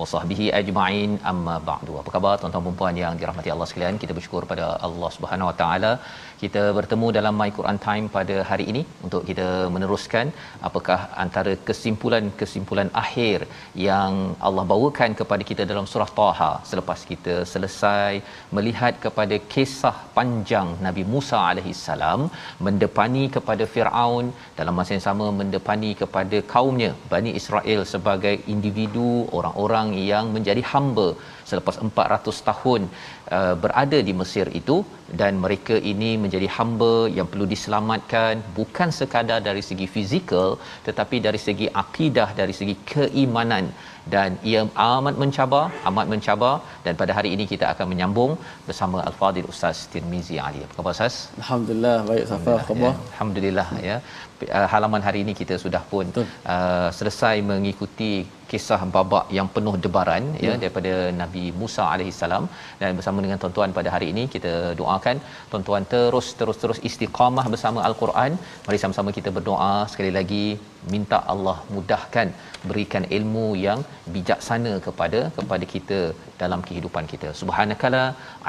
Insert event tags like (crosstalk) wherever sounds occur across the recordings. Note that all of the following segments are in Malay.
wa sahbihi ajma'in. Amma ba'du. Apa khabar tuan-tuan dan puan yang dirahmati Allah sekalian? Kita bersyukur pada Allah Subhanahu wa taala kita bertemu dalam My Quran Time pada hari ini untuk kita meneruskan apakah antara kesimpulan-kesimpulan akhir yang Allah bawakan kepada kita dalam surah Taha selepas kita selesai melihat kepada kisah panjang Nabi Musa alaihi salam mendepani kepada Firaun dalam masa yang sama mendepani kepada kaumnya Bani Israel sebagai individu orang-orang yang menjadi hamba selepas 400 tahun uh, berada di Mesir itu dan mereka ini menjadi hamba yang perlu diselamatkan bukan sekadar dari segi fizikal tetapi dari segi akidah dari segi keimanan. Dan ia amat mencabar amat mencabar. Dan pada hari ini kita akan menyambung bersama al-fadil ustaz Tirmizi Ali. Apa khabar ustaz? Alhamdulillah baik Safa. Khabar? ya, alhamdulillah ya Uh, halaman hari ini kita sudah pun uh, selesai mengikuti kisah babak yang penuh debaran ya, ya. daripada Nabi Musa alaihi salam. Dan bersama dengan tuan-tuan pada hari ini kita doakan tuan-tuan terus terus terus istiqamah bersama al-Quran. Mari sama-sama kita berdoa. Sekali lagi minta Allah mudahkan berikan ilmu yang bijaksana kepada kepada kita dalam kehidupan kita. Subhanakala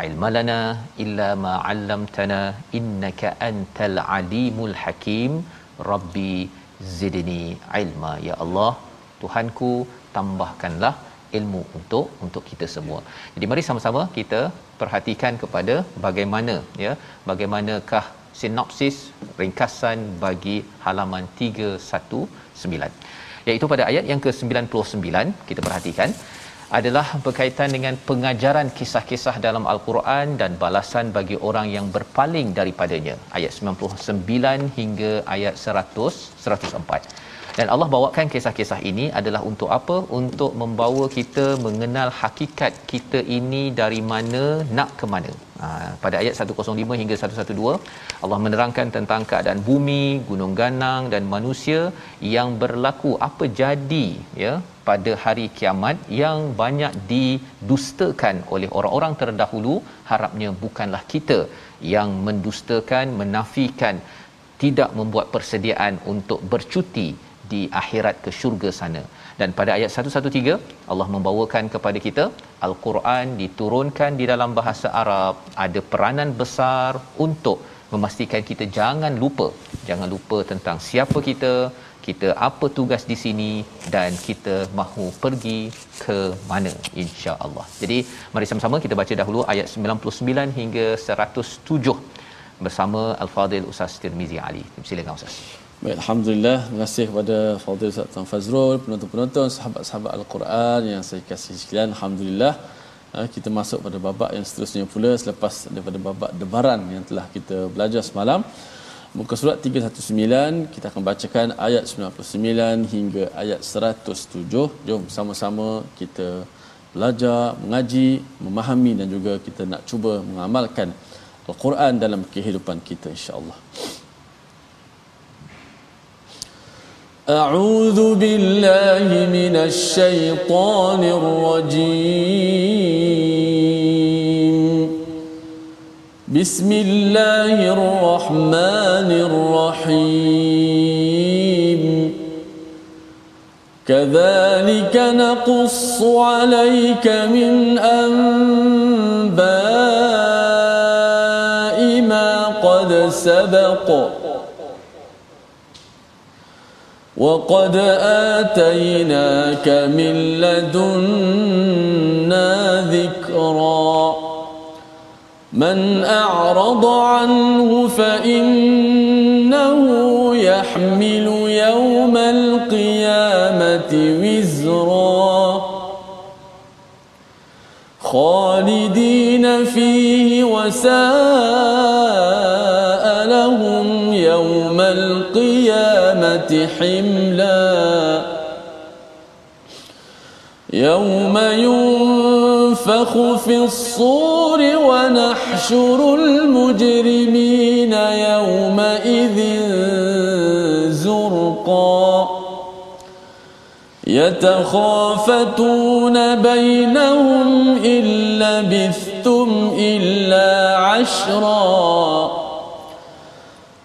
ilmalana illa ma 'allamtana innaka antal alimul hakim Rabbi zidni ilma ya Allah Tuhanku tambahkanlah ilmu untuk untuk kita semua. Jadi mari sama-sama kita perhatikan kepada bagaimana ya bagaimanakah sinopsis ringkasan bagi halaman 319 iaitu pada ayat yang ke-99 kita perhatikan adalah berkaitan dengan pengajaran kisah-kisah dalam al-Quran dan balasan bagi orang yang berpaling daripadanya. Ayat 99 hingga ayat 100 104 dan Allah bawakan kisah-kisah ini adalah untuk apa? Untuk membawa kita mengenal hakikat kita ini dari mana nak ke mana. Ha, pada ayat 105 hingga 112 Allah menerangkan tentang keadaan bumi gunung ganang dan manusia yang berlaku apa jadi ya pada hari kiamat yang banyak didustakan oleh orang-orang terdahulu harapnya bukanlah kita yang mendustakan menafikan tidak membuat persediaan untuk bercuti di akhirat ke syurga sana. Dan pada ayat 113 Allah membawakan kepada kita al-Quran diturunkan di dalam bahasa Arab ada peranan besar untuk memastikan kita jangan lupa jangan lupa tentang siapa kita kita apa tugas di sini dan kita mahu pergi ke mana insya-Allah. Jadi mari sama-sama kita baca dahulu ayat 99 hingga 107 bersama Al-Fadil Ustaz Tirmizi Ali. Silakan Ustaz. Baik, Alhamdulillah. Terima kasih kepada Fadil Ustaz Tuan Fazrul, penonton-penonton, sahabat-sahabat Al-Quran yang saya kasih sekalian. Alhamdulillah. Kita masuk pada babak yang seterusnya pula selepas daripada babak debaran yang telah kita belajar semalam. Muka surat 319 kita akan bacakan ayat 99 hingga ayat 107. Jom sama-sama kita belajar, mengaji, memahami dan juga kita nak cuba mengamalkan Al-Quran dalam kehidupan kita insya-Allah. أعوذ بالله من الشيطان الرجيم بسم الله الرحمن الرحيم. كذلك نقص عليك من أنباء ما قد سبق. وقد آتيناك من لدنا ذكرا. من أعرض عنه فإنه يحمل يوم القيامة وزرا. خالدين فيه وساء لهم يوم القيامة حملا. يوم ينفخ في الصور ونحشر المجرمين يومئذ زرقا. يتخافتون بينهم إن لبثتم إلا عشرا.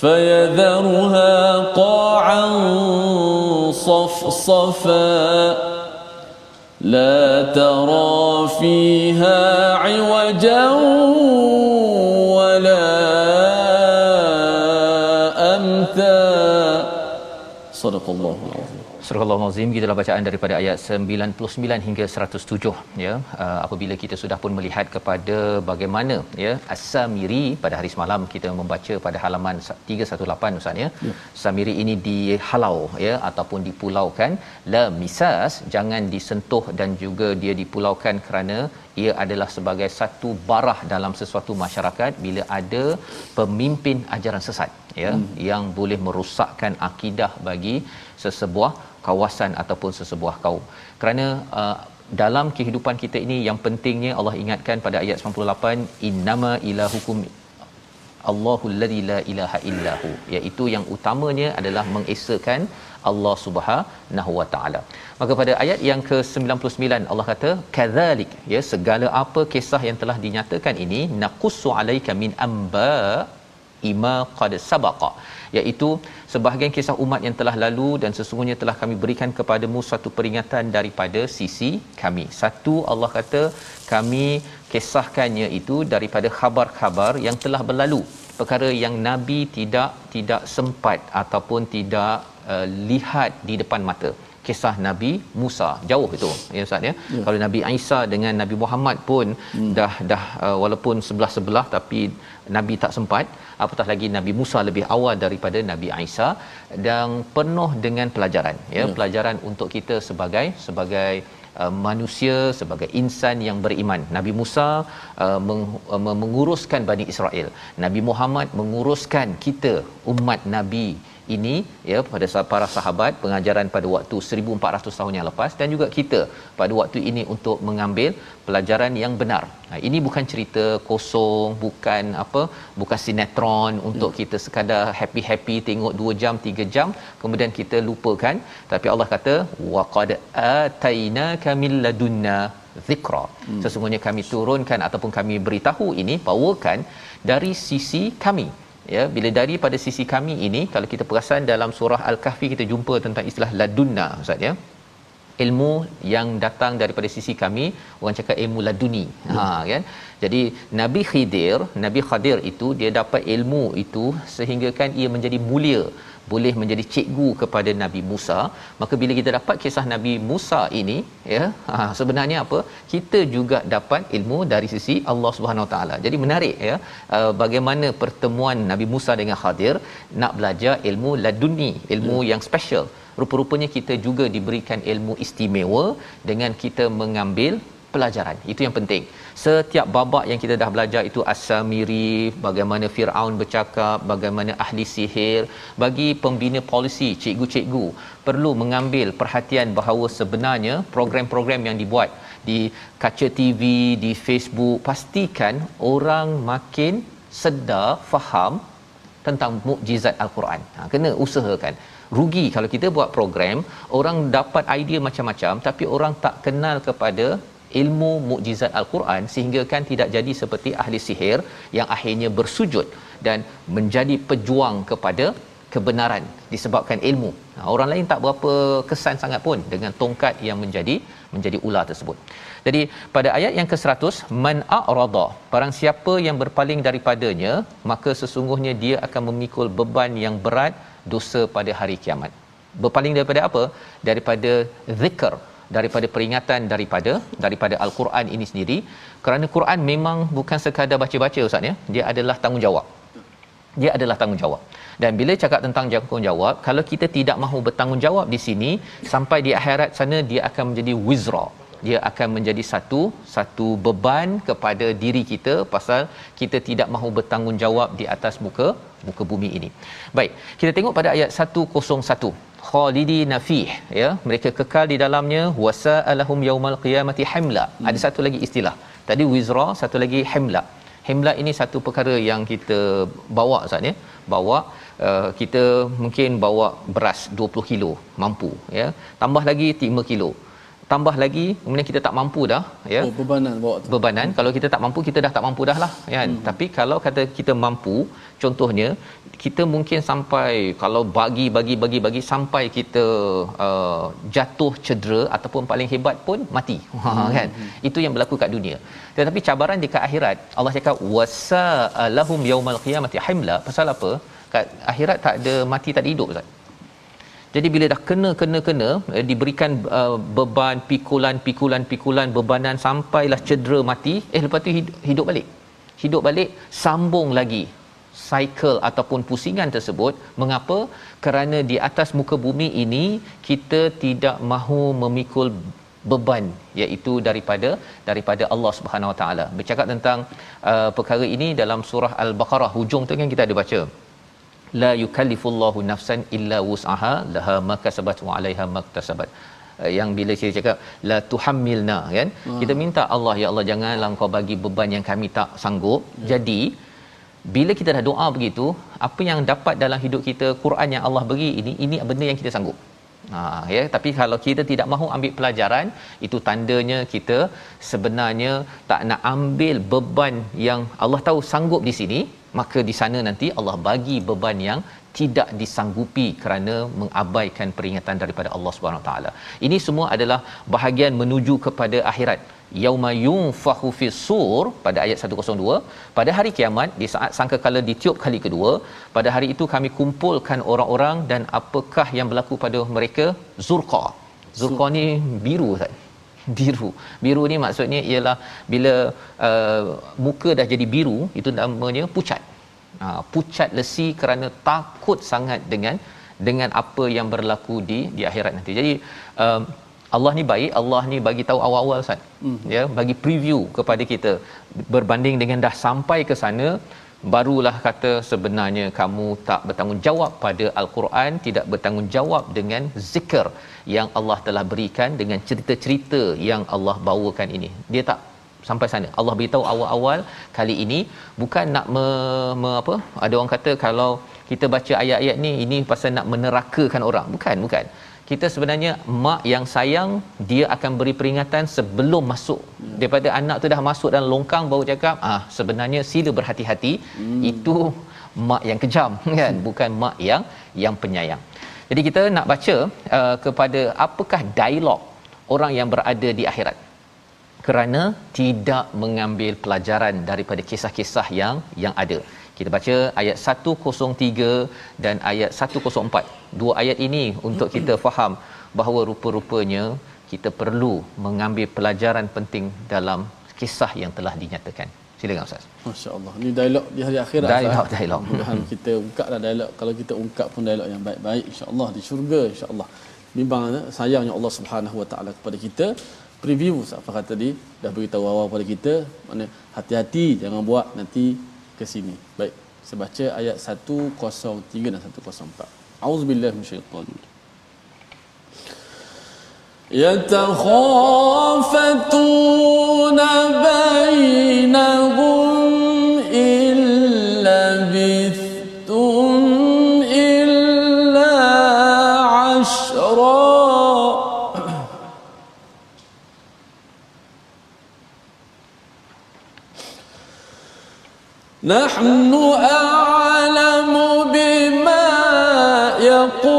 فيذرها قاعا صفصفا. لا ترى فيها عوجا ولا أمتا. صدق الله العظيم. Surah Al-Azim kita bacaan daripada ayat 99 hingga 107 ya uh, apabila kita sudah pun melihat kepada bagaimana ya As-Samiri pada hari semalam kita membaca pada halaman 318 Ustaz ya. ya. Samiri ini dihalau ya ataupun dipulaukan la misas jangan disentuh dan juga dia dipulaukan kerana ia adalah sebagai satu barah dalam sesuatu masyarakat bila ada pemimpin ajaran sesat ya hmm. yang boleh merosakkan akidah bagi sesebuah kawasan ataupun sesebuah kaum. Kerana uh, dalam kehidupan kita ini yang pentingnya Allah ingatkan pada ayat 98 innama ilahukum Allahul ladzi la ilaha illahu iaitu yang utamanya adalah mengesakan Allah Subhanahu wa taala. Maka pada ayat yang ke-99 Allah kata kadzalik ya segala apa kisah yang telah dinyatakan ini naqussu alaika min amba ima qad sabaqa iaitu sebahagian kisah umat yang telah lalu dan sesungguhnya telah kami berikan kepadamu satu peringatan daripada sisi kami. Satu Allah kata kami kisahkannya itu daripada khabar-khabar yang telah berlalu. Perkara yang nabi tidak tidak sempat ataupun tidak uh, lihat di depan mata kisah Nabi Musa jauh itu ya Ustaz ya. ya. Kalau Nabi Isa dengan Nabi Muhammad pun hmm. dah dah uh, walaupun sebelah-sebelah tapi Nabi tak sempat apatah lagi Nabi Musa lebih awal daripada Nabi Isa dan penuh dengan pelajaran ya, ya. pelajaran untuk kita sebagai sebagai uh, manusia sebagai insan yang beriman Nabi Musa uh, meng, uh, menguruskan Bani Israel Nabi Muhammad menguruskan kita umat Nabi ini ya pada para sahabat pengajaran pada waktu 1400 tahun yang lepas dan juga kita pada waktu ini untuk mengambil pelajaran yang benar. Nah, ini bukan cerita kosong, bukan apa, bukan sinetron untuk kita sekadar happy-happy tengok 2 jam, 3 jam kemudian kita lupakan tapi Allah kata waqad atainaka min ladunna zikra. Hmm. Sesungguhnya kami turunkan ataupun kami beritahu ini bawakan dari sisi kami ya bila daripada sisi kami ini kalau kita perasan dalam surah al-kahfi kita jumpa tentang istilah ladunna ustaz ya ilmu yang datang daripada sisi kami orang cakap ilmu laduni hmm. ha kan jadi nabi khidir nabi khadir itu dia dapat ilmu itu sehingga kan ia menjadi mulia boleh menjadi cikgu kepada Nabi Musa maka bila kita dapat kisah Nabi Musa ini ya ha, sebenarnya apa? Kita juga dapat ilmu dari sisi Allah Subhanahu Wa Taala. Jadi menarik ya uh, bagaimana pertemuan Nabi Musa dengan Khadir nak belajar ilmu laduni ilmu hmm. yang special. Rupa-rupanya kita juga diberikan ilmu istimewa dengan kita mengambil pelajaran itu yang penting setiap babak yang kita dah belajar itu as-samiri bagaimana Firaun bercakap bagaimana ahli sihir bagi pembina polisi cikgu-cikgu perlu mengambil perhatian bahawa sebenarnya program-program yang dibuat di kaca TV di Facebook pastikan orang makin sedar faham tentang mukjizat al-Quran. Ha kena usahakan. Rugi kalau kita buat program orang dapat idea macam-macam tapi orang tak kenal kepada ilmu mukjizat al-Quran sehingga kan tidak jadi seperti ahli sihir yang akhirnya bersujud dan menjadi pejuang kepada kebenaran disebabkan ilmu. Orang lain tak berapa kesan sangat pun dengan tongkat yang menjadi menjadi ular tersebut. Jadi pada ayat yang ke-100 man a'rada barang siapa yang berpaling daripadanya maka sesungguhnya dia akan memikul beban yang berat dosa pada hari kiamat. Berpaling daripada apa? Daripada zikr daripada peringatan daripada daripada al-Quran ini sendiri. Kerana Quran memang bukan sekadar baca-baca ustaz ya. Dia adalah tanggungjawab. Dia adalah tanggungjawab. Dan bila cakap tentang tanggungjawab kalau kita tidak mahu bertanggungjawab di sini sampai di akhirat sana dia akan menjadi wizra dia akan menjadi satu satu beban kepada diri kita pasal kita tidak mahu bertanggungjawab di atas muka muka bumi ini. Baik, kita tengok pada ayat 101 khalidina fih ya mereka kekal di dalamnya. Wasa'alahum yaumal qiyamati himla hmm. ada satu lagi istilah. Tadi wizra satu lagi himla himla ini satu perkara yang kita bawa Ustaz ya. Bawa uh, kita mungkin bawa beras 20 kilo mampu ya. Tambah lagi 5 kilo tambah lagi kemudian kita tak mampu dah ya. Oh, bebanan bawa tu. bebanan. Kalau kita tak mampu kita dah tak mampu dah lah kan. Hmm. tapi kalau kata kita mampu contohnya kita mungkin sampai kalau bagi bagi bagi bagi sampai kita uh, jatuh cedera ataupun paling hebat pun mati. (laughs) Hmm. kan. hmm. itu yang berlaku kat dunia. Tetapi cabaran dekat akhirat Allah cakap wasa lahum yaumal qiyamati himla pasal apa? Kat akhirat tak ada mati tak ada hidup Ustaz jadi bila dah kena kena kena eh, diberikan uh, beban pikulan pikulan pikulan bebanan sampailah cedera mati eh lepas tu hidup, hidup balik. Hidup balik sambung lagi cycle ataupun pusingan tersebut. Mengapa? Kerana di atas muka bumi ini kita tidak mahu memikul beban iaitu daripada daripada Allah Subhanahu Wa Taala. Bercakap tentang uh, perkara ini dalam surah al-baqarah hujung tu kan kita ada baca la yukallifullahu nafsan illa wus'aha laha ma kasabat wa 'alaiha ma iktasabat. Eh, yang bila kita cakap la tuhammilna kan? Hmm. kita minta Allah ya Allah janganlah engkau bagi beban yang kami tak sanggup. Hmm. jadi bila kita dah doa begitu apa yang dapat dalam hidup kita Quran yang Allah beri ini ini benda yang kita sanggup. Ha ya? Tapi kalau kita tidak mahu ambil pelajaran itu tandanya kita sebenarnya tak nak ambil beban yang Allah tahu sanggup di sini maka di sana nanti Allah bagi beban yang tidak disanggupi kerana mengabaikan peringatan daripada Allah Subhanahu taala. Ini semua adalah bahagian menuju kepada akhirat. Yauma yunfahu fis-sur pada ayat 102 pada hari kiamat di saat sangkakala ditiup kali kedua pada hari itu kami kumpulkan orang-orang dan apakah yang berlaku pada mereka zurqa. Zurqa ni biru Ustaz biru. Biru ni maksudnya ialah bila uh, muka dah jadi biru itu namanya pucat. Uh, pucat lesi kerana takut sangat dengan dengan apa yang berlaku di di akhirat nanti. Jadi uh, Allah ni baik, Allah ni bagi tahu awal-awal Ustaz. Mm. Ya, bagi preview kepada kita berbanding dengan dah sampai ke sana barulah kata sebenarnya kamu tak bertanggungjawab pada al-Quran tidak bertanggungjawab dengan zikr yang Allah telah berikan dengan cerita-cerita yang Allah bawakan ini. Dia tak sampai sana. Allah beritahu awal-awal kali ini bukan nak me, me apa ada orang kata kalau kita baca ayat-ayat ni ini pasal nak menerakakan orang. Bukan bukan. Kita sebenarnya mak yang sayang dia akan beri peringatan sebelum masuk. Hmm. daripada anak tu dah masuk dalam longkang baru cakap ah sebenarnya sila berhati-hati. Hmm. itu mak yang kejam (laughs) kan? Bukan mak yang yang penyayang jadi kita nak baca uh, kepada apakah dialog orang yang berada di akhirat kerana tidak mengambil pelajaran daripada kisah-kisah yang yang ada Kita baca ayat 103 dan ayat 104. Dua ayat ini untuk kita faham bahawa rupa-rupanya kita perlu mengambil pelajaran penting dalam kisah yang telah dinyatakan. Silakan Ustaz. Masya-Allah. Ini dialog di hari akhirat. Dialog, Ustaz. dialog. Mudah-mudahan kita ungkaplah dialog. Kalau kita ungkap pun dialog yang baik-baik insya-Allah di syurga insya-Allah. Bimbang eh, sayangnya Allah Subhanahu Wa Taala kepada kita. Preview apa kata tadi dah beritahu awal pada kita mana hati-hati jangan buat nanti ke sini. Baik. Saya baca ayat 103 dan 104. Auzubillahi minasyaitanir يتخافتون بينهم إن لبثتم إلا عشرا. نحن أعلم بما يقولون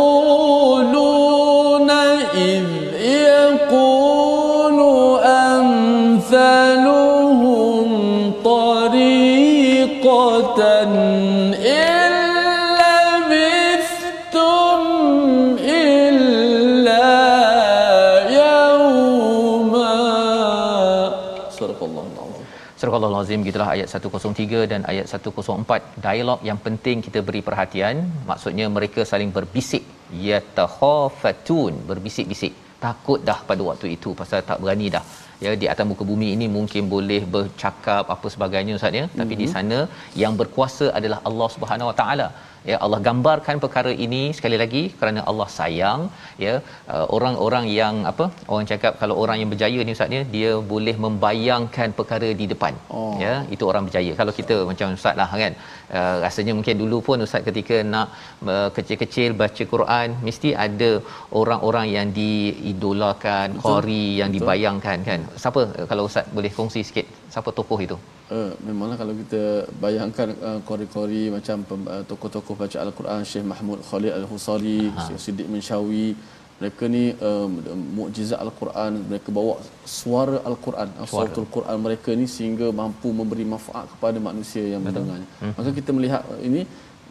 Al-Azim gitulah ayat 103 dan ayat 104 dialog yang penting kita beri perhatian. Maksudnya mereka saling berbisik. Yatakhafatun berbisik-bisik. Takut dah pada waktu itu pasal tak berani dah. Ya di atas muka bumi ini mungkin boleh bercakap apa sebagainya ustaz ya. Tapi mm-hmm. di sana yang berkuasa adalah Allah Subhanahu Wa Taala ya Allah gambarkan perkara ini sekali lagi kerana Allah sayang ya. Uh, orang-orang yang apa orang cakap kalau orang yang berjaya ni ustaz ya dia boleh membayangkan perkara di depan. Oh. ya itu orang berjaya. Kalau kita macam ustaz lah kan. Uh, rasanya mungkin dulu pun ustaz ketika nak uh, kecil-kecil baca Quran mesti ada orang-orang yang diidolakan qari yang Betul. dibayangkan kan. Siapa kalau ustaz boleh kongsi sikit siapa tokoh itu? Uh, memanglah kalau kita bayangkan uh, kori-kori macam uh, tokoh-tokoh baca Al-Quran Syekh Mahmud Khalid Al-Husari, Syekh Siddiq Minshawi mereka ni uh, mukjizat Al-Quran mereka bawa suara Al-Quran suara. Quran mereka ni sehingga mampu memberi manfaat kepada manusia yang mendengarnya. Hmm. maka kita melihat ini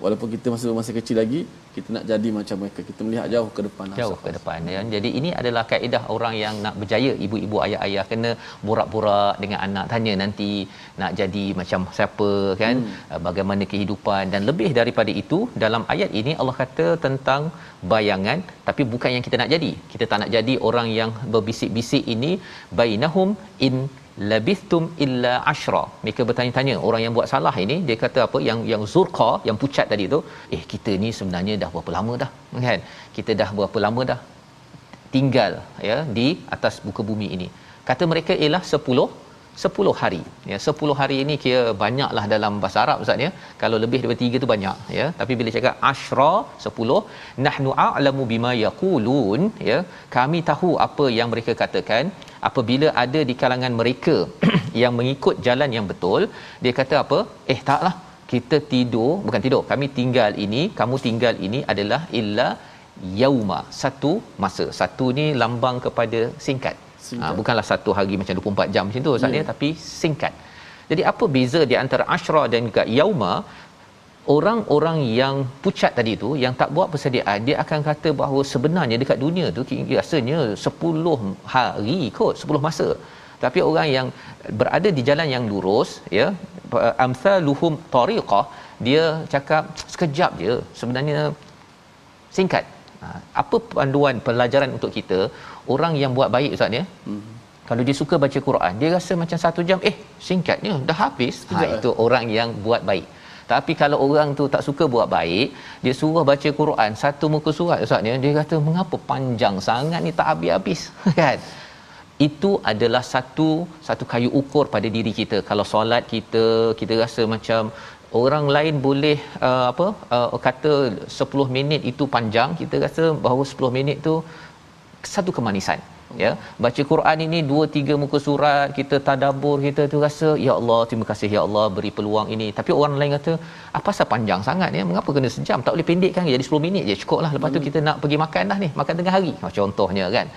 walaupun kita masih masih kecil lagi kita nak jadi macam mereka. Kita melihat jauh ke depan jauh ke depan ya. Jadi ini adalah kaedah orang yang nak berjaya. Ibu-ibu ayah-ayah kena borak-borak dengan anak. Tanya nanti nak jadi macam siapa kan? Hmm. bagaimana kehidupan. Dan lebih daripada itu dalam ayat ini Allah kata tentang bayangan. Tapi bukan yang kita nak jadi. Kita tak nak jadi orang yang berbisik-bisik ini. Bainahum in labithum illa ashra. Mereka bertanya-tanya orang yang buat salah ini dia kata apa? Yang yang zurqa yang pucat tadi tu eh kita ni sebenarnya dah berapa lama dah? Kan? Kita dah berapa lama dah? Tinggal ya di atas muka bumi ini. Kata mereka ialah 10 10 hari. Ya 10 hari ini kira banyaklah dalam bahasa Arab ustaz ya. Kalau lebih daripada 3 tu banyak ya. Tapi bila cakap ashra 10 nahnu a'lamu bima yaqulun ya. Kami tahu apa yang mereka katakan. Apabila ada di kalangan mereka (clears throat) yang mengikut jalan yang betul dia kata apa? Eh taklah. Kita tidur bukan tidur. Kami tinggal ini kamu tinggal ini adalah illa yauma satu masa. Satu ni lambang kepada singkat. Ha, bukanlah satu hari macam 24 jam macam tu ustaz yeah. tapi singkat. Jadi apa beza di antara asyra dan juga yauma? Orang-orang yang pucat tadi tu yang tak buat persediaan dia akan kata bahawa sebenarnya dekat dunia tu rasanya 10 hari kot 10 masa. Tapi orang yang berada di jalan yang lurus ya amsaluhum tariqah dia cakap sekejap je sebenarnya singkat. Ha, apa panduan pelajaran untuk kita orang yang buat baik ustaz ya hmm. kalau dia suka baca Quran dia rasa macam satu jam eh singkatnya dah habis ha, itu orang yang buat baik tapi kalau orang tu tak suka buat baik, dia suruh baca Quran satu muka surat ustaz ni, dia kata mengapa panjang sangat ni tak habis-habis (laughs) kan? Itu adalah satu satu kayu ukur pada diri kita. Kalau solat kita kita rasa macam orang lain boleh uh, apa uh, kata 10 minit itu panjang, kita rasa bahawa 10 minit tu satu kemanisan ya. Baca Quran ini dua tiga muka surat kita tadabbur kita tu rasa ya Allah terima kasih ya Allah beri peluang ini. Tapi orang lain kata apa pasal panjang sangat ya mengapa kena sejam? Tak boleh pendekkan jadi 10 minit je cukup lah. Lepas tu hmm. kita nak pergi makan dah ni makan tengah hari. Contohnya kan.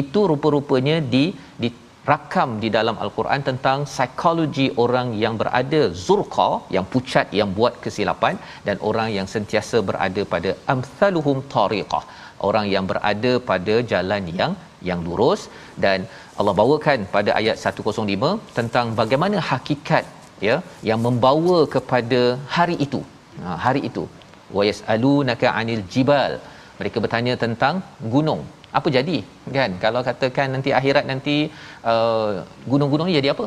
Itu rupa-rupanya di di rakam di dalam al-Quran tentang psikologi orang yang berada zurqa yang pucat yang buat kesilapan dan orang yang sentiasa berada pada amsaluhum tariqah orang yang berada pada jalan yang yang lurus. Dan Allah bawakan pada ayat 105 tentang bagaimana hakikat ya yang membawa kepada hari itu. Ha, hari itu. Wa yasalunaka anil jibal. Mereka bertanya tentang gunung. Apa jadi? Kan kalau katakan nanti akhirat nanti uh, gunung-gunung ni jadi apa?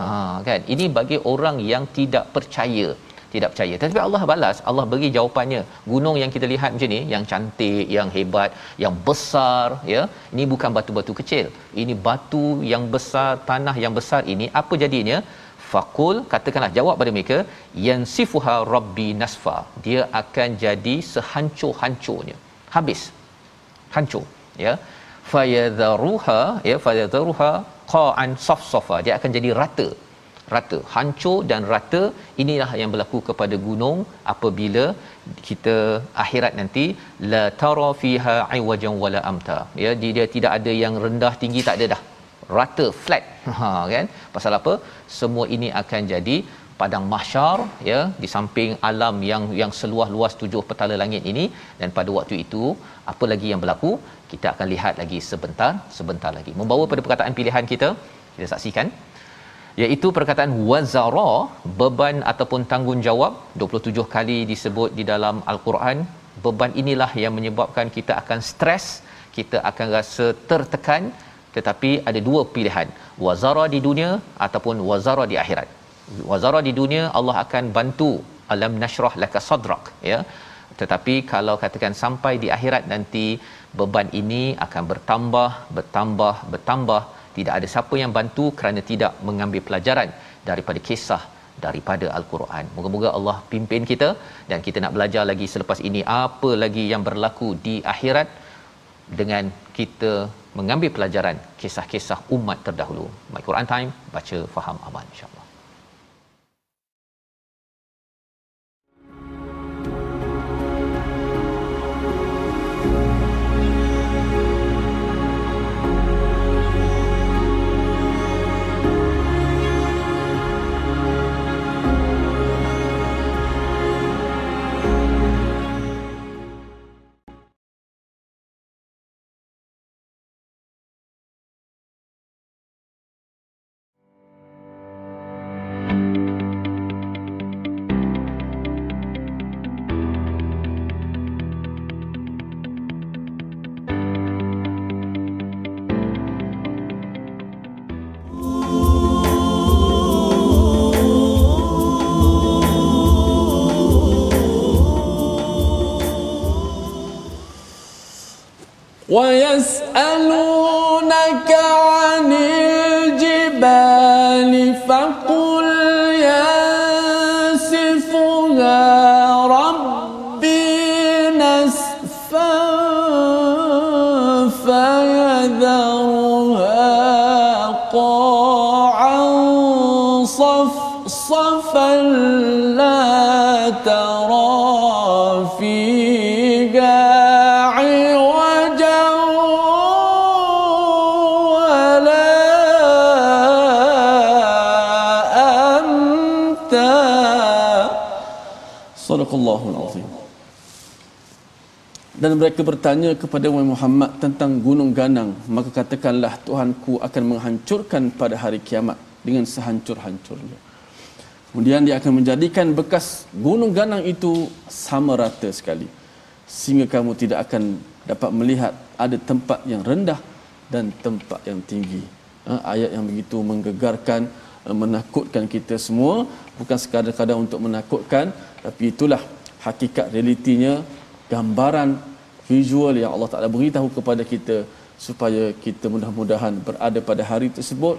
Ha kan? Ini bagi orang yang tidak percaya tidak percaya. Tetapi Allah balas Allah bagi jawapannya. Gunung yang kita lihat macam ni yang cantik yang hebat yang besar ya ini bukan batu-batu kecil. Ini batu yang besar tanah yang besar ini apa jadinya? Fakul katakanlah jawab pada mereka yang sifuha rabbi nasfa. Dia akan jadi sehancur-hancurnya. Habis. Hancur ya. Fayadharuha ya fayadharuha qa'an safsafa. Dia akan jadi rata rata. Hancur dan rata inilah yang berlaku kepada gunung apabila kita akhirat nanti la tara fiha iwajan wala amta. Ya dia tidak ada yang rendah tinggi tak ada dah. Rata flat. (laughs) Ha kan? Pasal apa? Semua ini akan jadi padang mahsyar ya di samping alam yang yang seluas luas tujuh petala langit ini. Dan pada waktu itu apa lagi yang berlaku? Kita akan lihat lagi sebentar sebentar lagi. Membawa pada perkataan pilihan kita kita saksikan iaitu perkataan wazara beban ataupun tanggungjawab 27 kali disebut di dalam al-Quran. Beban inilah yang menyebabkan kita akan stres kita akan rasa tertekan tetapi ada dua pilihan. Wazara di dunia ataupun wazara di akhirat. Wazara di dunia Allah akan bantu. Alam nashrah laka sadrak ya. Tetapi kalau katakan sampai di akhirat nanti beban ini akan bertambah bertambah bertambah tidak ada siapa yang bantu kerana tidak mengambil pelajaran daripada kisah daripada al-Quran. Moga-moga Allah pimpin kita dan kita nak belajar lagi selepas ini apa lagi yang berlaku di akhirat dengan kita mengambil pelajaran kisah-kisah umat terdahulu. My Quran Time, baca, faham, amal insya-Allah. ويسألونك عن الجبال فقل ينسفها ربي نسفا فيذرها قاعا صفصفا لا ترى فيها sadaqallahul azim. Dan mereka bertanya kepada Muhammad tentang gunung ganang. Maka katakanlah Tuhanku akan menghancurkan pada hari kiamat dengan sehancur-hancurnya. Kemudian dia akan menjadikan bekas gunung ganang itu sama rata sekali. Sehingga kamu tidak akan dapat melihat ada tempat yang rendah dan tempat yang tinggi. Ha, ayat yang begitu menggegarkan, eh, menakutkan kita semua. Bukan sekadar-kadar untuk menakutkan, tapi itulah hakikat realitinya gambaran visual yang Allah Taala beritahu kepada kita supaya kita mudah-mudahan berada pada hari tersebut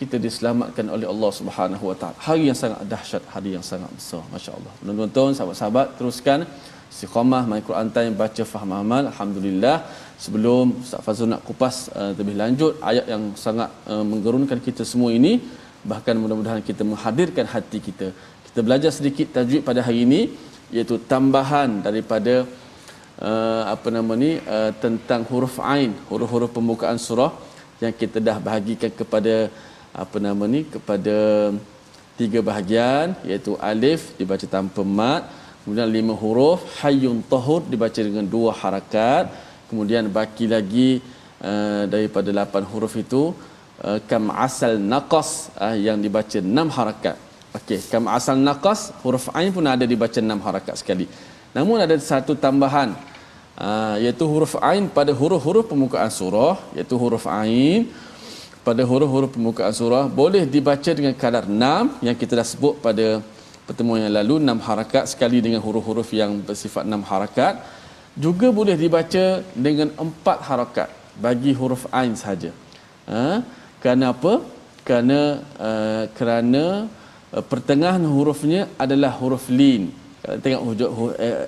kita diselamatkan oleh Allah Subhanahu Wa Taala. Hari yang sangat dahsyat, hari yang sangat besar. Masya-Allah. Tuan-tuan, sahabat-sahabat, teruskan istiqamah my Quran time baca faham amal. Alhamdulillah. Sebelum Ustaz Fazul nak kupas uh, lebih lanjut ayat yang sangat uh, menggerunkan kita semua ini, bahkan mudah-mudahan kita menghadirkan hati kita. Kita belajar sedikit tajwid pada hari ini iaitu tambahan daripada uh, apa nama ni uh, tentang huruf ain huruf-huruf pembukaan surah yang kita dah bahagikan kepada apa nama ni kepada tiga bahagian iaitu alif dibaca tanpa mat kemudian lima huruf hayyun tahur dibaca dengan dua harakat kemudian baki lagi uh, daripada lapan huruf itu uh, kam asal naqas uh, yang dibaca enam harakat okey kam asal naqas huruf ain pun ada dibaca enam harakat sekali namun ada satu tambahan uh, iaitu huruf ain pada huruf-huruf pembukaan surah iaitu huruf ain pada huruf-huruf pembukaan surah boleh dibaca dengan kadar 6 yang kita dah sebut pada pertemuan yang lalu 6 harakat sekali dengan huruf-huruf yang bersifat 6 harakat juga boleh dibaca dengan 4 harakat bagi huruf ain saja. Ha? Kerana apa? Kerana uh, kerana pertengahan hurufnya adalah huruf lin. Kalau tengok hujung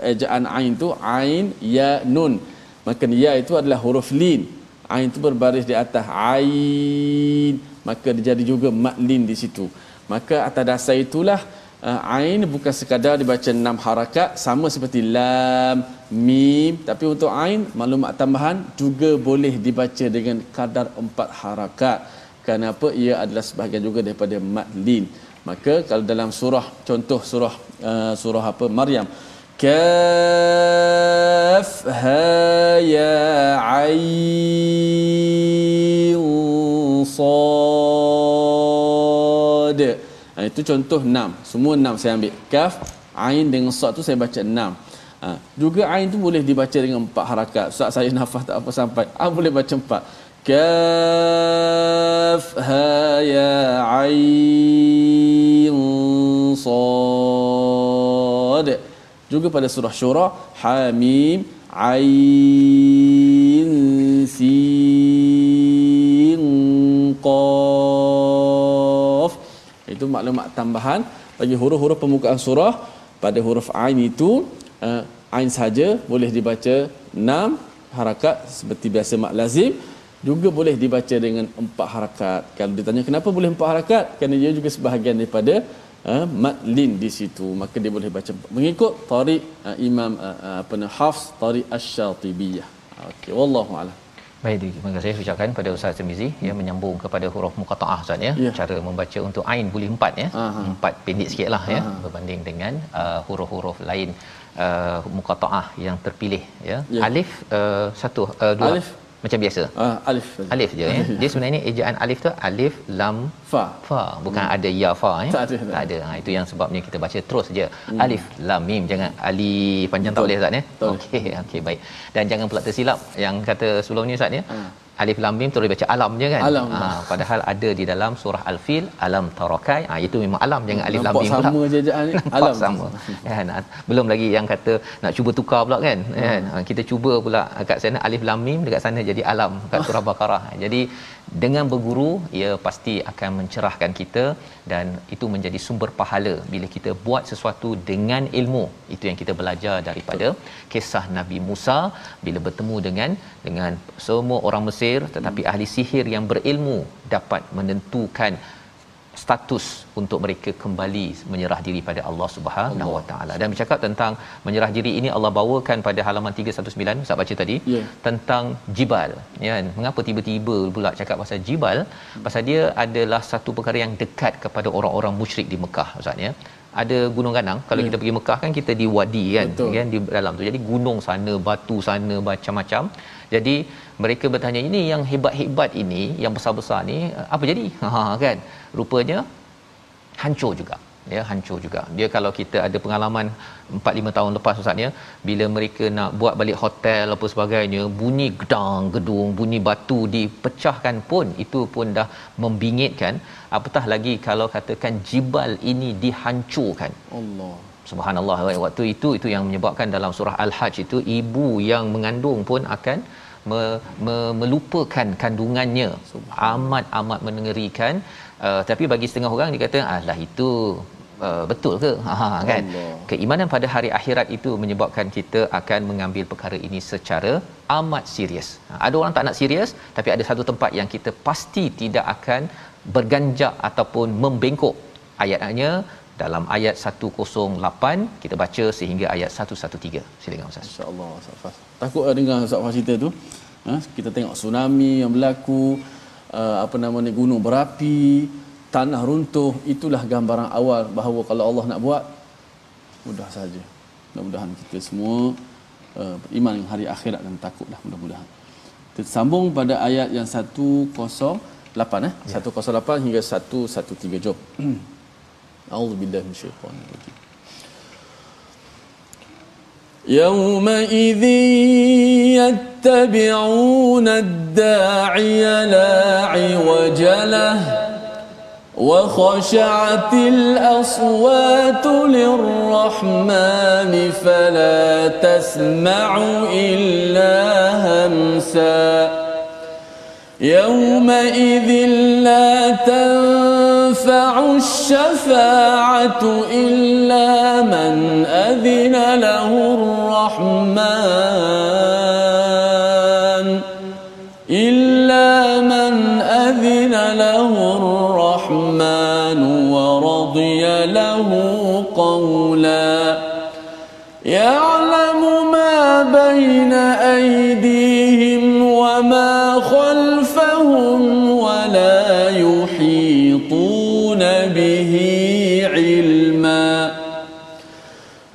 ejaan ain tu ain ya nun. Maka ya itu adalah huruf lin. Ain itu berbaris di atas ain. Maka dia jadi juga maklin di situ. Maka atas dasar itulah ain bukan sekadar dibaca enam harakat sama seperti lam mim. Tapi untuk ain maklumat tambahan juga boleh dibaca dengan kadar empat harakat. Kenapa ia adalah sebahagian juga daripada maklin maka kalau dalam surah contoh surah uh, surah apa? Maryam. Kaf ha ya ain sad. Ha, itu contoh 6 semua 6 saya ambil. Kaf ain dengan sad tu saya baca 6 ha, juga ain tu boleh dibaca dengan 4 harakat. Sebab saya (laughs) nafas tak apa sampai. Ah ha, boleh baca 4 kaf ha ya ain juga pada surah syura hamim ain sin qaf itu maklumat tambahan bagi huruf-huruf pembukaan surah pada huruf ain itu uh, ain saja boleh dibaca 6 harakat seperti biasa mak lazim juga boleh dibaca dengan empat harakat. Kalau ditanya kenapa boleh empat harakat? Kerana dia juga sebahagian daripada uh, matlin di situ maka dia boleh baca mengikut tariq uh, imam uh, apa nama hafs tariq asy-syatibiyah okey wallahu alam Baik, terima kasih ucapkan pada Ustaz Tirmizi hmm. yang menyambung kepada huruf muqataah Ustaz ya. ya. Cara membaca untuk ain boleh empat ya. Aha. Empat pendek sikitlah ya berbanding dengan uh, huruf-huruf lain uh, muqataah yang terpilih ya. ya. Alif uh, satu uh, dua Alif macam biasa. Uh, alif. Alif je ya. Dia sebenarnya ejaan alif tu alif lam fa. Fa bukan hmm. ada ya fa ya. Tak ada. Tak ada. Ha itu yang sebabnya kita baca terus je. Hmm. Alif lam mim jangan alif panjang tak boleh Ustaz ya. Okey okey baik. Dan jangan pula tersilap yang kata sebelum ni Ustaz ya. Hmm alif lam mim terus baca alam je kan? Alam. Ha, padahal ada di dalam surah al-fil alam tarakai. Ha, itu memang alam jangan alif lam mim pula. sama je (laughs) alam. sama. Kan? Ha, belum lagi yang kata nak cuba tukar pula kan? Kan? Ha, kita cuba pula kat sana. Alif lam mim dekat sana jadi alam kat surah baqarah. Jadi dengan berguru ia pasti akan mencerahkan kita dan itu menjadi sumber pahala bila kita buat sesuatu dengan ilmu. Itu yang kita belajar daripada kisah Nabi Musa. Bila bertemu dengan dengan semua orang Mesir tetapi ahli sihir yang berilmu dapat menentukan status untuk mereka kembali menyerah diri pada Allah Subhanahu Wa Taala. Dan bercakap tentang menyerah diri ini Allah bawakan pada halaman 319 Ustaz baca tadi yeah. tentang jibal. Ya, mengapa tiba-tiba pula cakap pasal jibal? Pasal dia adalah satu perkara yang dekat kepada orang-orang musyrik di Mekah Ustaz ya. Ada gunung ganang kalau yeah. kita pergi Mekah kan kita di wadi kan Betul. kan di dalam tu. Jadi gunung sana, batu sana macam-macam. Jadi mereka bertanya ini yang hebat-hebat ini yang besar-besar ni apa jadi? (laughs) Ha kan? Rupanya hancur juga. Ya hancur juga. Dia kalau kita ada pengalaman 4 5 tahun lepas ustaz ya bila mereka nak buat balik hotel apa sebagainya bunyi gedang gedung bunyi batu dipecahkan pun itu pun dah membingitkan. Apatah lagi kalau katakan jibal ini dihancurkan? Allah. Subhanallah waktu itu itu yang menyebabkan dalam surah al-hajj itu ibu yang mengandung pun akan me, me, melupakan kandungannya. Amat amat mengerikan. Uh, tapi bagi setengah orang dia kata alah itu uh, betul ke? (laughs) Ha kan? Allah. keimanan pada hari akhirat itu menyebabkan kita akan mengambil perkara ini secara amat serius. Ha, ada orang tak nak serius tapi ada satu tempat yang kita pasti tidak akan berganjak ataupun membengkok. Ayatnya dalam ayat 108 kita baca sehingga ayat 113 silakan ustaz. Insyaallah ustaz takut dengar ustaz cerita tu. Ha? kita tengok tsunami yang berlaku uh, apa nama ni gunung berapi tanah runtuh. Itulah gambaran awal bahawa kalau Allah nak buat mudah saja. Mudah-mudahan kita semua uh, beriman dengan hari akhirat dan takutlah mudah-mudahan. Kita sambung pada ayat yang 108 eh? Ya. 108 hingga 113 jom (clears throat) A'udzubillahi minasyaitanir rajim يومئذ يتبعون الداعي لا عوج له وخشعت الأصوات للرحمن فلا تسمع إلا همسا. يومئذ لا تنفع الشفاعة إلا من أذن له الرحمن. إلا من أذن له الرحمن ورضي له قولا. يعلم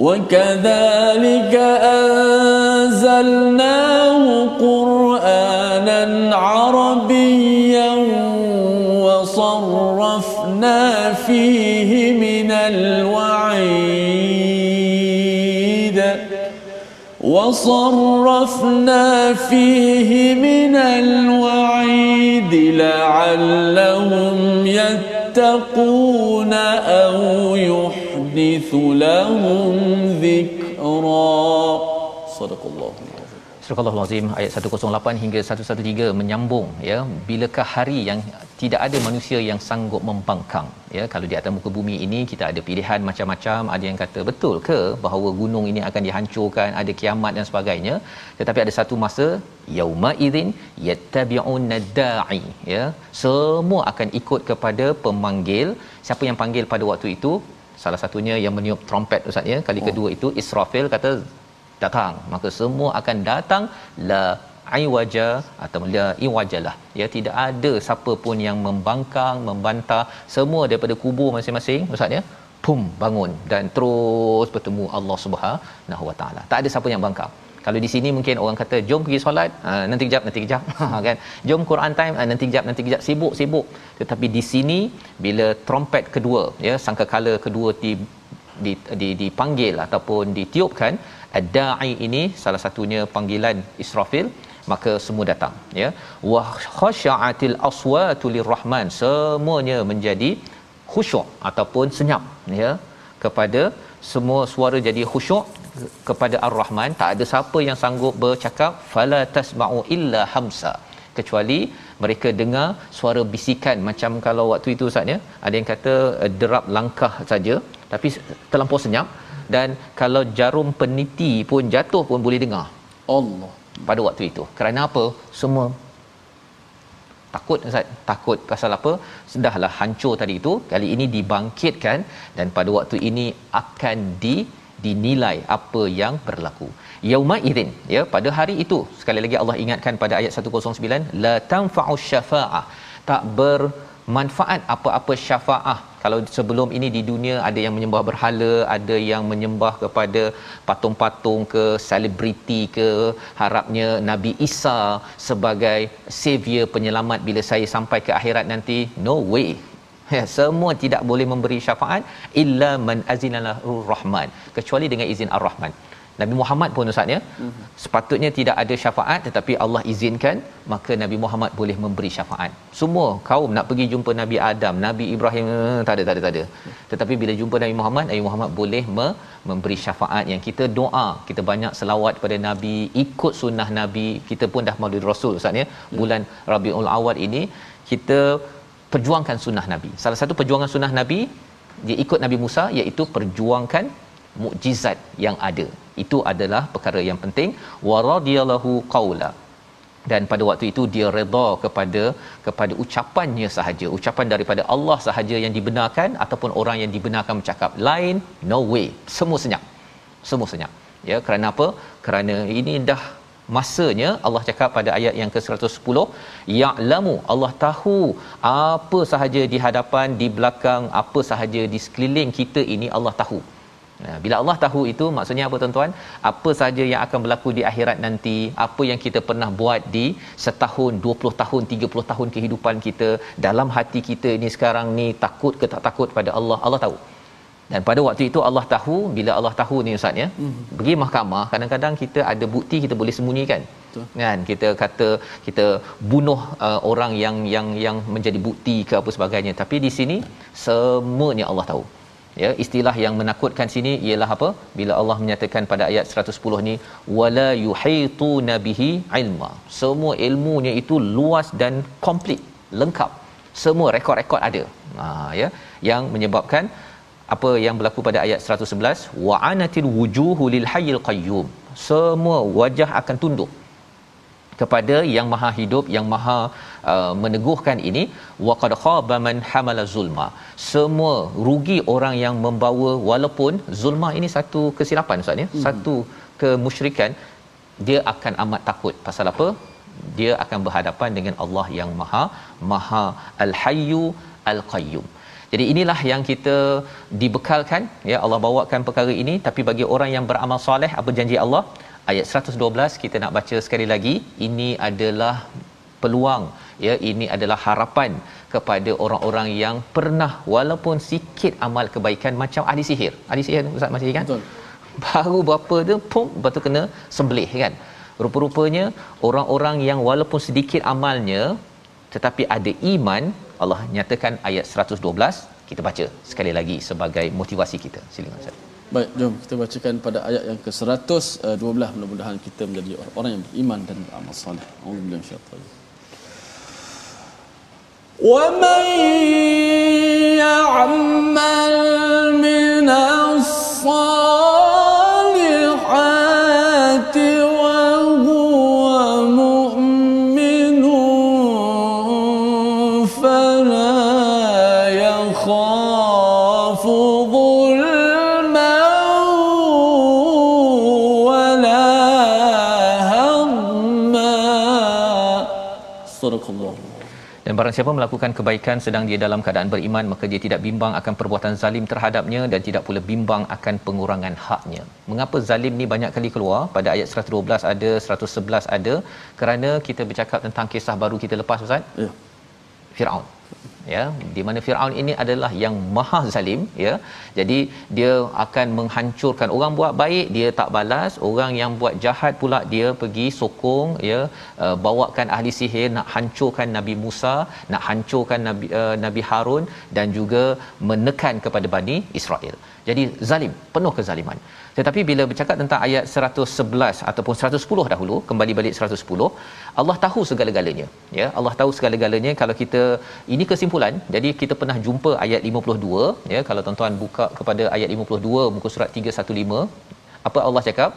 وكذلك أنزلناه قرآنا عربيا وصرفنا فيه من الوعيد وصرفنا فيه من الوعيد لعلهم يتقون أو يحدث لهم ذكرا صدق الله Surah Al-Azim ayat 108 hingga 113 menyambung ya bilakah hari yang tidak ada manusia yang sanggup membangkang ya kalau di atas muka bumi ini kita ada pilihan macam-macam ada yang kata betul ke bahawa gunung ini akan dihancurkan ada kiamat dan sebagainya tetapi ada satu masa yauma idzin yattabi'un da'i ya semua akan ikut kepada pemanggil siapa yang panggil pada waktu itu Salah satunya yang meniup trompet ustaz ya. Kali oh. kedua itu Israfil kata datang. Maka semua akan datang. La iwaja atau la iwajalah. Ya tidak ada siapa pun yang membangkang membantah. Semua daripada kubur masing-masing ustaz ya pum bangun. Dan terus bertemu Allah Subhanahu Wa Taala. Tak ada siapa yang bangkang kalau di sini mungkin orang kata jom pergi solat. Uh, nanti kejap nanti kejap. (laughs) Kan? Jom Quran time. Uh, nanti kejap nanti kejap. Sibuk sibuk. Tetapi di sini bila trompet kedua ya sangkakala kedua di di dipanggil ataupun ditiupkan ad-da'i ini salah satunya panggilan Israfil maka semua datang ya. Wa khasha'atil aswatu lirrahman. Semuanya menjadi khusyuk ataupun senyap ya kepada semua suara jadi khusyuk kepada ar-rahman tak ada siapa yang sanggup bercakap fala tasma'u illa hamsa. Kecuali mereka dengar suara bisikan macam kalau waktu itu ustaz ya ada yang kata uh, derap langkah saja tapi terlampau senyap dan kalau jarum peniti pun jatuh pun boleh dengar. Allah. Pada waktu itu. Kerana apa? Semua takut Ustaz. Takut pasal apa? Sudahlah hancur tadi itu. Kali ini dibangkitkan dan pada waktu ini akan di dinilai apa yang berlaku. Yauma idzin ya pada hari itu sekali lagi Allah ingatkan pada ayat 109 la tanfa'u syafaa'ah tak bermanfaat apa-apa syafaah. Kalau sebelum ini di dunia ada yang menyembah berhala ada yang menyembah kepada patung-patung ke selebriti ke harapnya Nabi Isa sebagai savior penyelamat bila saya sampai ke akhirat nanti no way (laughs) ya, semua tidak boleh memberi syafaat illa man azinalahu rahman. Kecuali dengan izin ar-rahman. Nabi Muhammad pun ustaz ya mm-hmm. sepatutnya tidak ada syafaat tetapi Allah izinkan maka Nabi Muhammad boleh memberi syafaat. Semua kaum nak pergi jumpa Nabi Adam Nabi Ibrahim eh, tak ada tak ada tak ada. Tetapi bila jumpa Nabi Muhammad Nabi Muhammad boleh me- memberi syafaat yang kita doa. Kita banyak selawat kepada Nabi ikut sunnah Nabi. Kita pun dah maulid Rasul ustaz ya. bulan Rabiul Awal ini kita perjuangkan sunnah Nabi. Salah satu perjuangan sunnah Nabi dia ikut Nabi Musa iaitu perjuangkan mukjizat yang ada. Itu adalah perkara yang penting. Waradiyallahu qaula dan pada waktu itu dia redha kepada kepada ucapannya sahaja. Ucapan daripada Allah sahaja yang dibenarkan ataupun orang yang dibenarkan bercakap. Lain no way. Semua senyap. Semua senyap. Ya kerana apa? Kerana ini dah masanya Allah cakap pada ayat yang ke-110 ya'lamu Allah tahu apa sahaja di hadapan di belakang apa sahaja di sekeliling kita ini Allah tahu bila Allah tahu itu maksudnya apa tuan-tuan? Apa saja yang akan berlaku di akhirat nanti, apa yang kita pernah buat di setahun, 20 tahun, 30 tahun kehidupan kita, dalam hati kita ini sekarang ni takut ke tak takut pada Allah, Allah tahu. Dan pada waktu itu Allah tahu, bila Allah tahu ni ustaz ya, mm-hmm. pergi mahkamah, kadang-kadang kita ada bukti kita boleh sembunyikan. Betul. Kan? Kita kata kita bunuh uh, orang yang yang yang menjadi bukti ke apa sebagainya, tapi di sini semuanya Allah tahu. Ya istilah yang menakutkan sini ialah apa? Bila Allah menyatakan pada ayat 110 ni wala yuhitu nabihi ilma. Semua ilmunya itu luas dan komplit lengkap. Semua rekod-rekod ada. Ha ya yang menyebabkan apa yang berlaku pada ayat 111 wa anatil wujuhu lil hayyil qayyum. Semua wajah akan tunduk kepada yang maha hidup yang maha uh, meneguhkan ini. Wa qad khaba man hamala zulma. Semua rugi orang yang membawa walaupun zulma ini satu kesilapan ustaz ya? Hmm. satu kemusyrikan. Dia akan amat takut. Pasal apa? Dia akan berhadapan dengan Allah yang maha maha al-hayyu al-qayyum jadi inilah yang kita dibekalkan ya Allah bawakan perkara ini. Tapi bagi orang yang beramal soleh apa janji Allah? Ayat 112 kita nak baca sekali lagi. Ini adalah peluang ya ini adalah harapan kepada orang-orang yang pernah walaupun sikit amal kebaikan macam ahli sihir. Ahli sihir ustaz masih kan betul. Baru berapa tu pum betul kena sembelih kan? Rupa-rupanya orang-orang yang walaupun sedikit amalnya tetapi ada iman Allah nyatakan ayat 112 kita baca sekali lagi sebagai motivasi kita silakan ustaz Baik, jom kita bacakan pada ayat yang ke-112 mudah-mudahan kita menjadi orang yang beriman dan beramal soleh. Alhamdulillah insyaallah. ومن يعمل من الصالحات Barang siapa melakukan kebaikan sedang dia dalam keadaan beriman maka dia tidak bimbang akan perbuatan zalim terhadapnya dan tidak pula bimbang akan pengurangan haknya. Mengapa zalim ni banyak kali keluar? Pada ayat 112 ada, 111 ada kerana kita bercakap tentang kisah baru kita lepas Ustaz. Ya. Firaun ya di mana Firaun ini adalah yang maha zalim ya. Jadi dia akan menghancurkan. Orang buat baik dia tak balas. Orang yang buat jahat pula dia pergi sokong ya. Uh, bawakan ahli sihir nak hancurkan Nabi Musa nak hancurkan Nabi uh, Nabi Harun dan juga menekan kepada Bani Israel. Jadi zalim penuh kezaliman tetapi bila bercakap tentang ayat 111 ataupun 110 dahulu kembali balik 110 Allah tahu segala-galanya ya. Allah tahu segala-galanya kalau kita ini kesimpulan jadi kita pernah jumpa ayat 52 ya. Kalau tuan-tuan buka kepada ayat 52 muka surat 315 apa Allah cakap?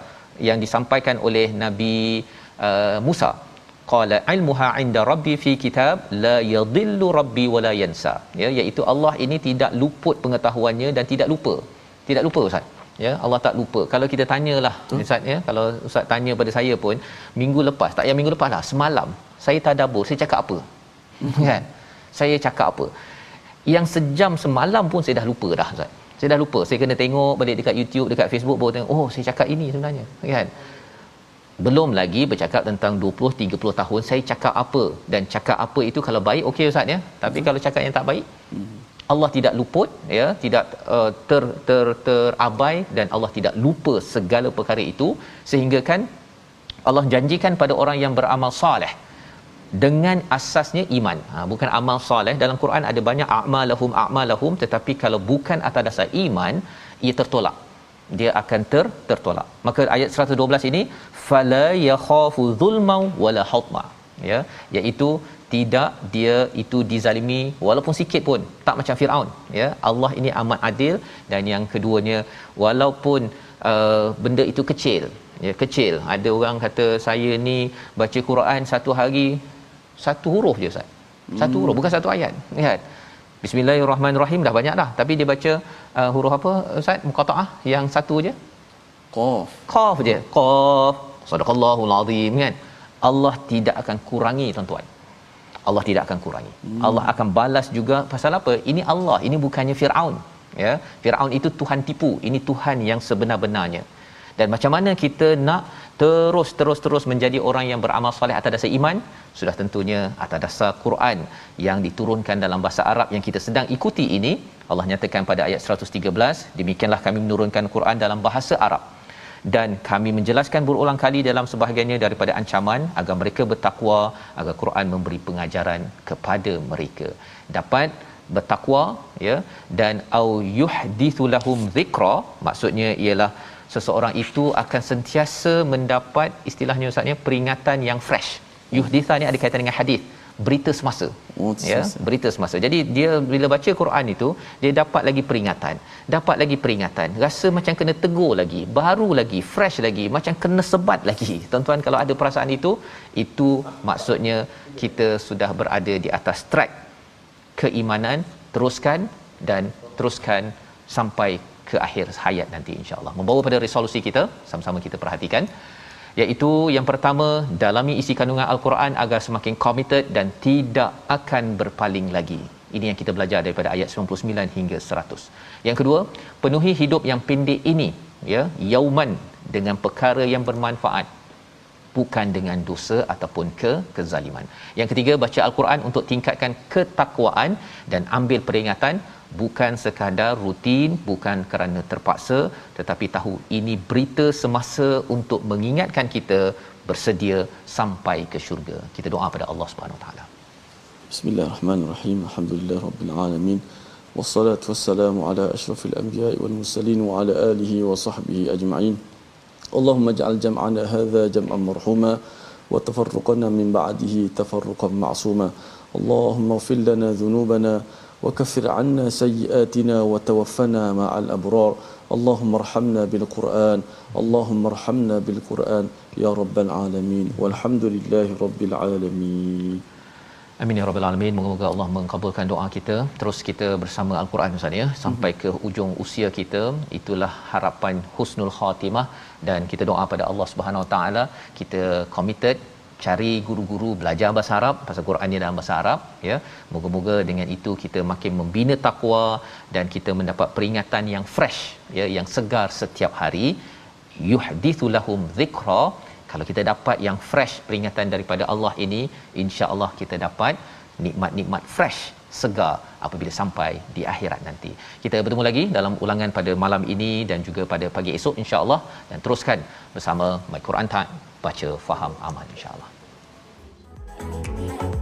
Yang disampaikan oleh Nabi uh, Musa. Qala ilmuha inda rabbi fi kitab la yadhillu rabbi wala yansa. Ya iaitu Allah ini tidak luput pengetahuannya dan tidak lupa. Tidak lupa ustaz ya Allah tak lupa. Kalau kita tanyalah ustaz ya. Kalau ustaz tanya pada saya pun minggu lepas tak yang minggu lepas lah semalam saya tadabbur saya cakap apa? Kan? Saya cakap apa? Yang sejam semalam pun saya dah lupa dah ustaz. Saya dah lupa. Saya kena tengok balik dekat YouTube dekat Facebook baru tengok oh saya cakap ini sebenarnya. Kan? Belum lagi bercakap tentang 20 30 tahun saya cakap apa? Dan cakap apa itu kalau baik okey ustaz ya. Tapi hmm. kalau cakap yang tak baik hmm. Allah tidak luput ya tidak uh, ter ter terabai dan Allah tidak lupa segala perkara itu sehingga kan Allah janjikan pada orang yang beramal soleh dengan asasnya iman. Ha, bukan amal soleh dalam Quran ada banyak a'malahum a'malahum tetapi kalau bukan atas dasar iman ia tertolak. Dia akan ter tertolak. Maka ayat 112 ini fala yakhafu zulma wala hutma. Ya, iaitu tidak dia itu dizalimi walaupun sikit pun tak macam Firaun ya. Allah ini amat adil dan yang keduanya walaupun uh, benda itu kecil ya kecil. Ada orang kata saya ni baca Quran satu hari satu huruf je Ustaz. Satu huruf bukan satu ayat. Lihat. Bismillahirrahmanirrahim dah banyak dah. Tapi dia baca uh, huruf apa Ustaz? Muqataah yang satu je? Qaf. Qaf je. Qaf. Sadaqallahul azim kan? Allah tidak akan kurangi tuan-tuan Allah tidak akan kurangi. Hmm. Allah akan balas juga pasal apa? Ini Allah, ini bukannya Firaun. Ya. Firaun itu tuhan tipu, ini Tuhan yang sebenar-benarnya. Dan macam mana kita nak terus terus terus menjadi orang yang beramal soleh atas dasar iman? Sudah tentunya atas dasar Quran yang diturunkan dalam bahasa Arab yang kita sedang ikuti ini. Allah nyatakan pada ayat 113, demikianlah kami menurunkan Quran dalam bahasa Arab dan kami menjelaskan berulang kali dalam sebahagiannya daripada ancaman agar mereka bertakwa agar Quran memberi pengajaran kepada mereka. Dapat bertakwa ya dan au yuhdithu lahum dhikra maksudnya ialah seseorang itu akan sentiasa mendapat istilahnya ustaznya peringatan yang fresh. Yuhditha ni ada kaitan dengan hadis berita semasa. Oh, ya berita semasa. Jadi dia bila baca Quran itu dia dapat lagi peringatan. Dapat lagi peringatan. Rasa macam kena tegur lagi baru lagi fresh lagi macam kena sebat (laughs) lagi. Tuan-tuan kalau ada perasaan itu itu maksudnya kita sudah berada di atas track keimanan teruskan dan teruskan sampai ke akhir hayat nanti insyaallah membawa pada resolusi kita sama-sama kita perhatikan iaitu yang pertama dalami isi kandungan al-Quran agar semakin committed dan tidak akan berpaling lagi. Ini yang kita belajar daripada ayat 99 hingga 100. Yang kedua, penuhi hidup yang pendek ini ya, yauman dengan perkara yang bermanfaat bukan dengan dosa ataupun ke kezaliman. Yang ketiga, baca al-Quran untuk tingkatkan ketakwaan dan ambil peringatan bukan sekadar rutin bukan kerana terpaksa tetapi tahu ini berita semasa untuk mengingatkan kita bersedia sampai ke syurga. Kita doa pada Allah Subhanahu taala. Bismillahirrahmanirrahim. Alhamdulillah Rabbil Alamin. Wassalatu wassalamu ala ashrafil anbiya wal mursalin wa ala alihi wa sahbihi ajma'in. Allahumma ja'al jam'ana hadha jam'an marhuma wa tafarruqana min ba'dihi tafarruqan ma'suma Allahumma ufil lana dhunubana وكفر عنا سيئاتنا وتوفنا مع الأبرار اللهم ارحمنا بالقرآن اللهم ارحمنا بالقرآن يا رب العالمين والحمد لله رب العالمين Amin ya rabbal alamin. Moga-moga Allah mengabulkan doa kita. Terus kita bersama Al-Quran Ustaz ya sampai ke ujung usia kita. Itulah harapan husnul khatimah dan kita doa pada Allah Subhanahu Wa Taala kita committed cari guru-guru belajar bahasa Arab pasal Quran ni dalam bahasa Arab ya. Moga-moga dengan itu kita makin membina takwa dan kita mendapat peringatan yang fresh ya yang segar setiap hari. Yuhdithu lahum dhikra kalau kita dapat yang fresh peringatan daripada Allah ini insya-Allah kita dapat nikmat-nikmat fresh segar apabila sampai di akhirat nanti. Kita bertemu lagi dalam ulangan pada malam ini dan juga pada pagi esok insya-Allah. Dan teruskan bersama My Quran Time. Baca faham aman insya-Allah. Bye.